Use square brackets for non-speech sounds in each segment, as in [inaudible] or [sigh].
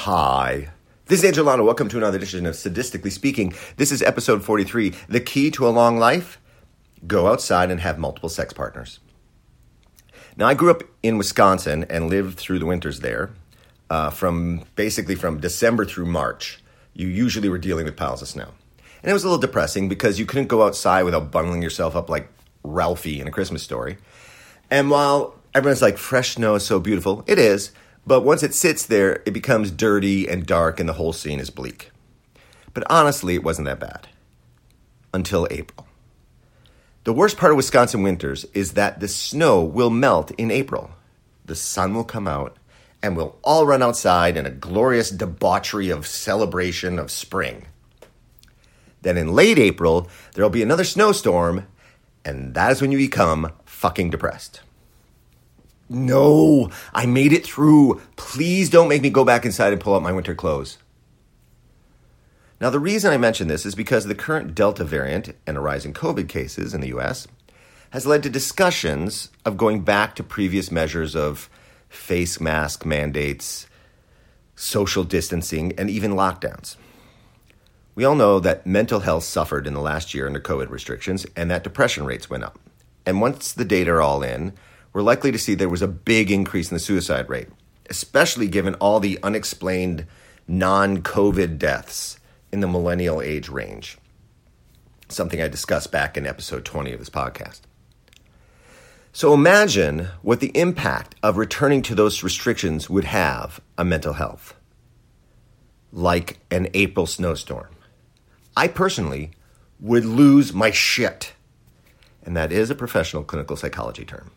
Hi. This is Angelano. Welcome to another edition of Sadistically Speaking. This is episode 43. The key to a long life? Go outside and have multiple sex partners. Now, I grew up in Wisconsin and lived through the winters there, uh, from basically from December through March. You usually were dealing with piles of snow. And it was a little depressing because you couldn't go outside without bundling yourself up like Ralphie in a Christmas story. And while everyone's like, fresh snow is so beautiful, it is. But once it sits there, it becomes dirty and dark, and the whole scene is bleak. But honestly, it wasn't that bad. Until April. The worst part of Wisconsin winters is that the snow will melt in April. The sun will come out, and we'll all run outside in a glorious debauchery of celebration of spring. Then in late April, there'll be another snowstorm, and that is when you become fucking depressed. No, I made it through. Please don't make me go back inside and pull out my winter clothes. Now, the reason I mention this is because the current Delta variant and a rise in COVID cases in the US has led to discussions of going back to previous measures of face mask mandates, social distancing, and even lockdowns. We all know that mental health suffered in the last year under COVID restrictions and that depression rates went up. And once the data are all in, we're likely to see there was a big increase in the suicide rate, especially given all the unexplained non COVID deaths in the millennial age range. Something I discussed back in episode 20 of this podcast. So imagine what the impact of returning to those restrictions would have on mental health, like an April snowstorm. I personally would lose my shit. And that is a professional clinical psychology term.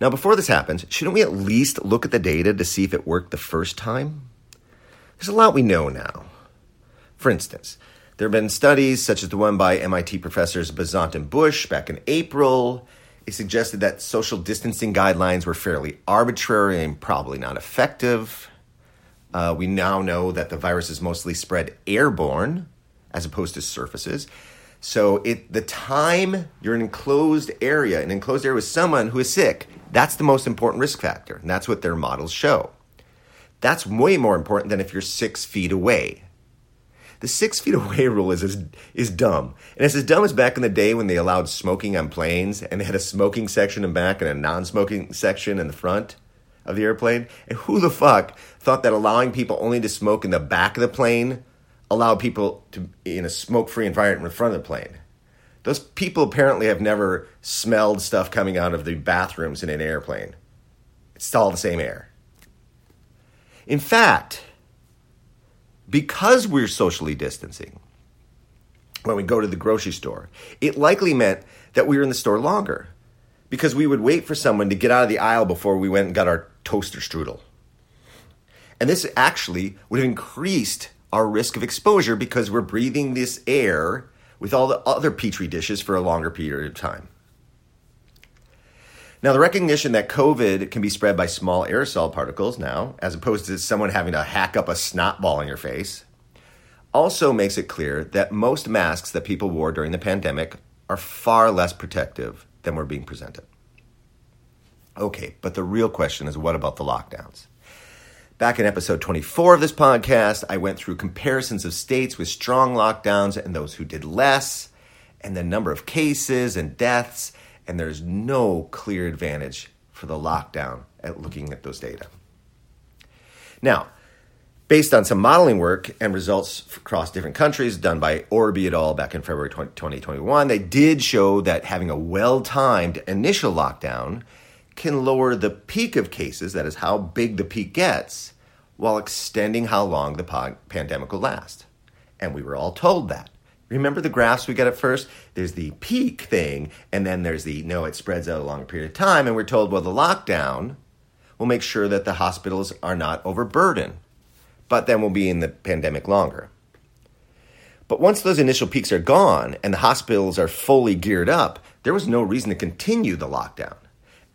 Now, before this happens, shouldn't we at least look at the data to see if it worked the first time? There's a lot we know now. For instance, there have been studies such as the one by MIT professors Bazant and Bush back in April. It suggested that social distancing guidelines were fairly arbitrary and probably not effective. Uh, we now know that the virus is mostly spread airborne as opposed to surfaces. So it the time you're in an enclosed area, an enclosed area with someone who is sick, that's the most important risk factor. And that's what their models show. That's way more important than if you're six feet away. The six feet away [laughs] rule is, is, is dumb. And it's as dumb as back in the day when they allowed smoking on planes and they had a smoking section in back and a non smoking section in the front of the airplane. And who the fuck thought that allowing people only to smoke in the back of the plane allowed people to in a smoke free environment in front of the plane? Those people apparently have never smelled stuff coming out of the bathrooms in an airplane. It's all the same air. In fact, because we're socially distancing, when we go to the grocery store, it likely meant that we were in the store longer because we would wait for someone to get out of the aisle before we went and got our toaster strudel. And this actually would have increased our risk of exposure because we're breathing this air with all the other petri dishes for a longer period of time. Now, the recognition that COVID can be spread by small aerosol particles now, as opposed to someone having to hack up a snot ball in your face, also makes it clear that most masks that people wore during the pandemic are far less protective than were being presented. Okay, but the real question is what about the lockdowns? Back in episode 24 of this podcast, I went through comparisons of states with strong lockdowns and those who did less, and the number of cases and deaths, and there's no clear advantage for the lockdown at looking at those data. Now, based on some modeling work and results across different countries done by Oraby et al. back in February 2021, they did show that having a well timed initial lockdown can lower the peak of cases, that is, how big the peak gets, while extending how long the po- pandemic will last. And we were all told that. Remember the graphs we got at first? There's the peak thing, and then there's the no, it spreads out a long period of time. And we're told, well, the lockdown will make sure that the hospitals are not overburdened, but then we'll be in the pandemic longer. But once those initial peaks are gone and the hospitals are fully geared up, there was no reason to continue the lockdown.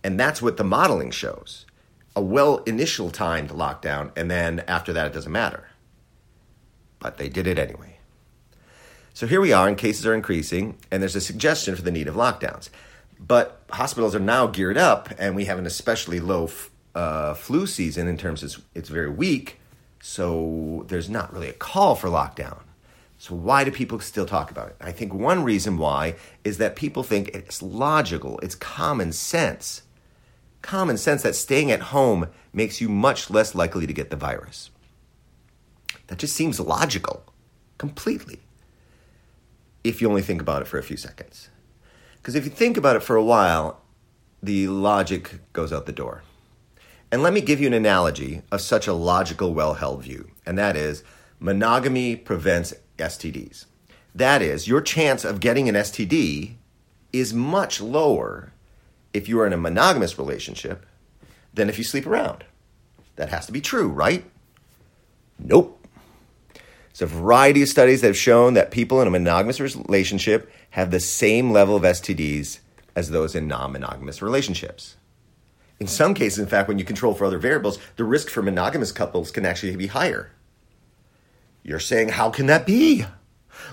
And that's what the modeling shows a well initial timed lockdown, and then after that, it doesn't matter. But they did it anyway. So here we are, and cases are increasing, and there's a suggestion for the need of lockdowns. But hospitals are now geared up, and we have an especially low uh, flu season in terms of it's very weak. So there's not really a call for lockdown. So why do people still talk about it? I think one reason why is that people think it's logical, it's common sense. Common sense that staying at home makes you much less likely to get the virus. That just seems logical, completely, if you only think about it for a few seconds. Because if you think about it for a while, the logic goes out the door. And let me give you an analogy of such a logical, well held view, and that is monogamy prevents STDs. That is, your chance of getting an STD is much lower if you are in a monogamous relationship than if you sleep around. That has to be true, right? Nope. There's a variety of studies that have shown that people in a monogamous relationship have the same level of STDs as those in non monogamous relationships. In some cases, in fact, when you control for other variables, the risk for monogamous couples can actually be higher. You're saying, how can that be?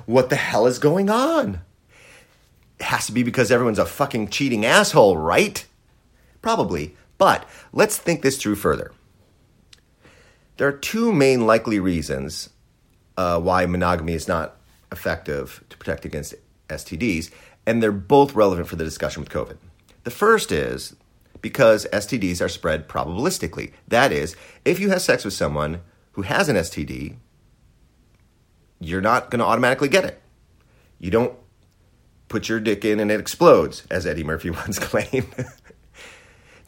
What the hell is going on? It has to be because everyone's a fucking cheating asshole, right? Probably. But let's think this through further. There are two main likely reasons uh, why monogamy is not effective to protect against STDs, and they're both relevant for the discussion with COVID. The first is because STDs are spread probabilistically. That is, if you have sex with someone who has an STD, you're not going to automatically get it. You don't put your dick in and it explodes, as Eddie Murphy [laughs] once claimed.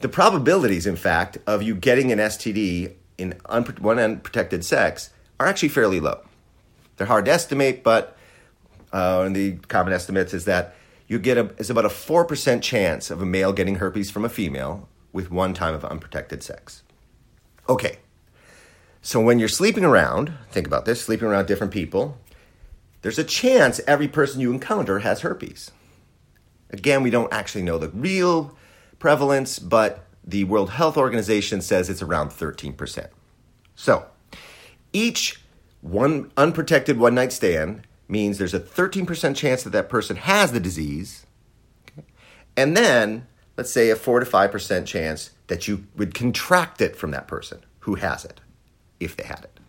the probabilities, in fact, of you getting an STD in un- one unprotected sex are actually fairly low. They're hard to estimate, but uh, the common estimates is that you get a, is about a 4% chance of a male getting herpes from a female with one time of unprotected sex. Okay, so when you're sleeping around, think about this sleeping around different people, there's a chance every person you encounter has herpes. Again, we don't actually know the real prevalence, but the World Health Organization says it's around 13%. So each one unprotected one night stand means there's a 13% chance that that person has the disease. And then, let's say a 4 to 5% chance that you would contract it from that person who has it if they had it.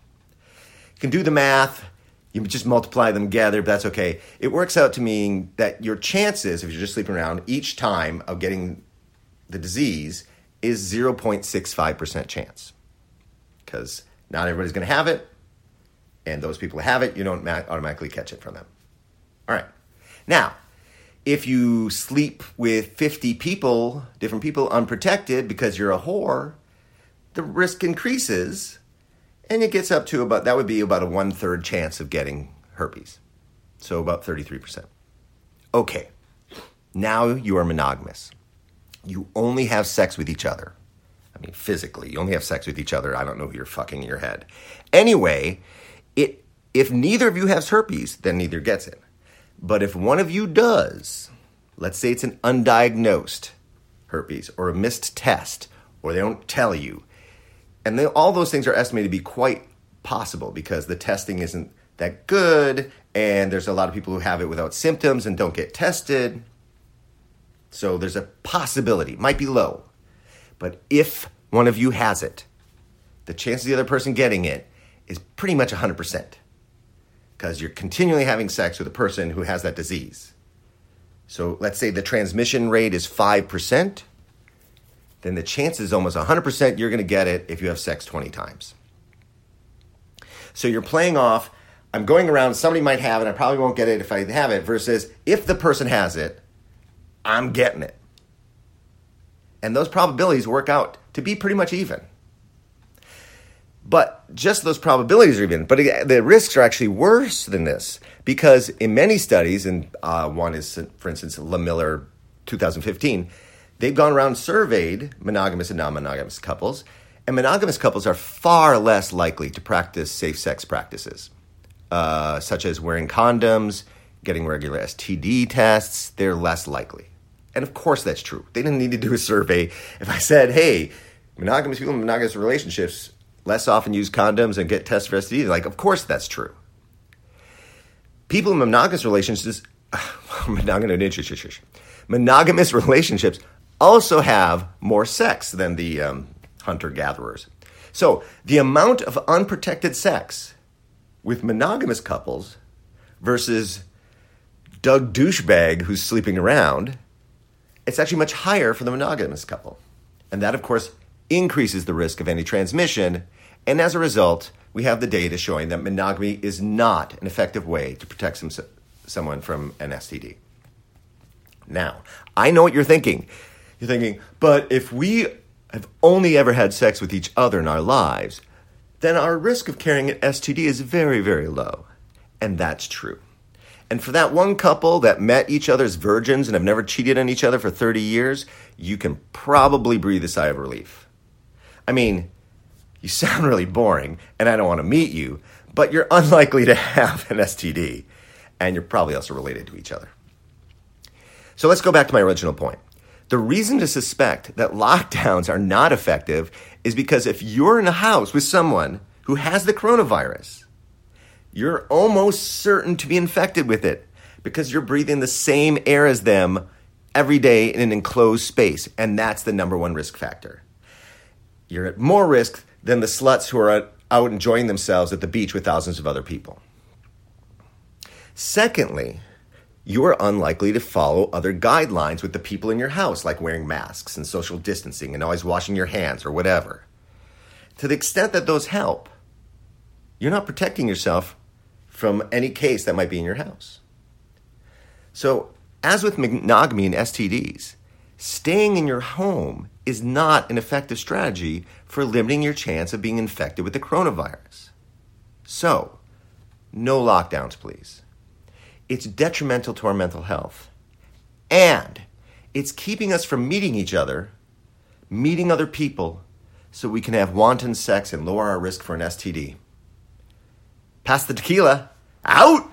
You can do the math. You just multiply them together, but that's okay. It works out to mean that your chances, if you're just sleeping around, each time of getting the disease is 0.65% chance. Because not everybody's going to have it, and those people who have it, you don't automatically catch it from them. All right. Now, if you sleep with 50 people, different people, unprotected because you're a whore, the risk increases and it gets up to about that would be about a one third chance of getting herpes, so about thirty three percent. Okay, now you are monogamous. You only have sex with each other. I mean, physically, you only have sex with each other. I don't know who you're fucking in your head. Anyway, it if neither of you has herpes, then neither gets it. But if one of you does, let's say it's an undiagnosed herpes or a missed test, or they don't tell you, and they, all those things are estimated to be quite possible because the testing isn't that good, and there's a lot of people who have it without symptoms and don't get tested. So there's a possibility, might be low. But if one of you has it, the chance of the other person getting it is pretty much 100% because you're continually having sex with a person who has that disease. So let's say the transmission rate is 5% then the chance is almost 100% you're going to get it if you have sex 20 times. So you're playing off, I'm going around, somebody might have it, I probably won't get it if I have it, versus if the person has it, I'm getting it. And those probabilities work out to be pretty much even. But just those probabilities are even. But the risks are actually worse than this because in many studies, and uh, one is, for instance, Lehmiller 2015, They've gone around surveyed monogamous and non monogamous couples, and monogamous couples are far less likely to practice safe sex practices, uh, such as wearing condoms, getting regular STD tests. They're less likely. And of course, that's true. They didn't need to do a survey. If I said, hey, monogamous people in monogamous relationships less often use condoms and get tests for STDs, like, of course that's true. People in monogamous relationships, [sighs] monogamous relationships also have more sex than the um, hunter gatherers. So, the amount of unprotected sex with monogamous couples versus Doug douchebag who's sleeping around, it's actually much higher for the monogamous couple. And that, of course, increases the risk of any transmission. And as a result, we have the data showing that monogamy is not an effective way to protect some, someone from an STD. Now, I know what you're thinking. You're thinking, but if we have only ever had sex with each other in our lives, then our risk of carrying an STD is very, very low. And that's true. And for that one couple that met each other as virgins and have never cheated on each other for 30 years, you can probably breathe a sigh of relief. I mean, you sound [laughs] really boring, and I don't want to meet you, but you're unlikely to have an STD, and you're probably also related to each other. So let's go back to my original point. The reason to suspect that lockdowns are not effective is because if you're in a house with someone who has the coronavirus, you're almost certain to be infected with it because you're breathing the same air as them every day in an enclosed space. And that's the number one risk factor. You're at more risk than the sluts who are out enjoying themselves at the beach with thousands of other people. Secondly, you are unlikely to follow other guidelines with the people in your house, like wearing masks and social distancing and always washing your hands or whatever. To the extent that those help, you're not protecting yourself from any case that might be in your house. So, as with monogamy and STDs, staying in your home is not an effective strategy for limiting your chance of being infected with the coronavirus. So, no lockdowns, please it's detrimental to our mental health. And it's keeping us from meeting each other, meeting other people, so we can have wanton sex and lower our risk for an STD. Pass the tequila. Out!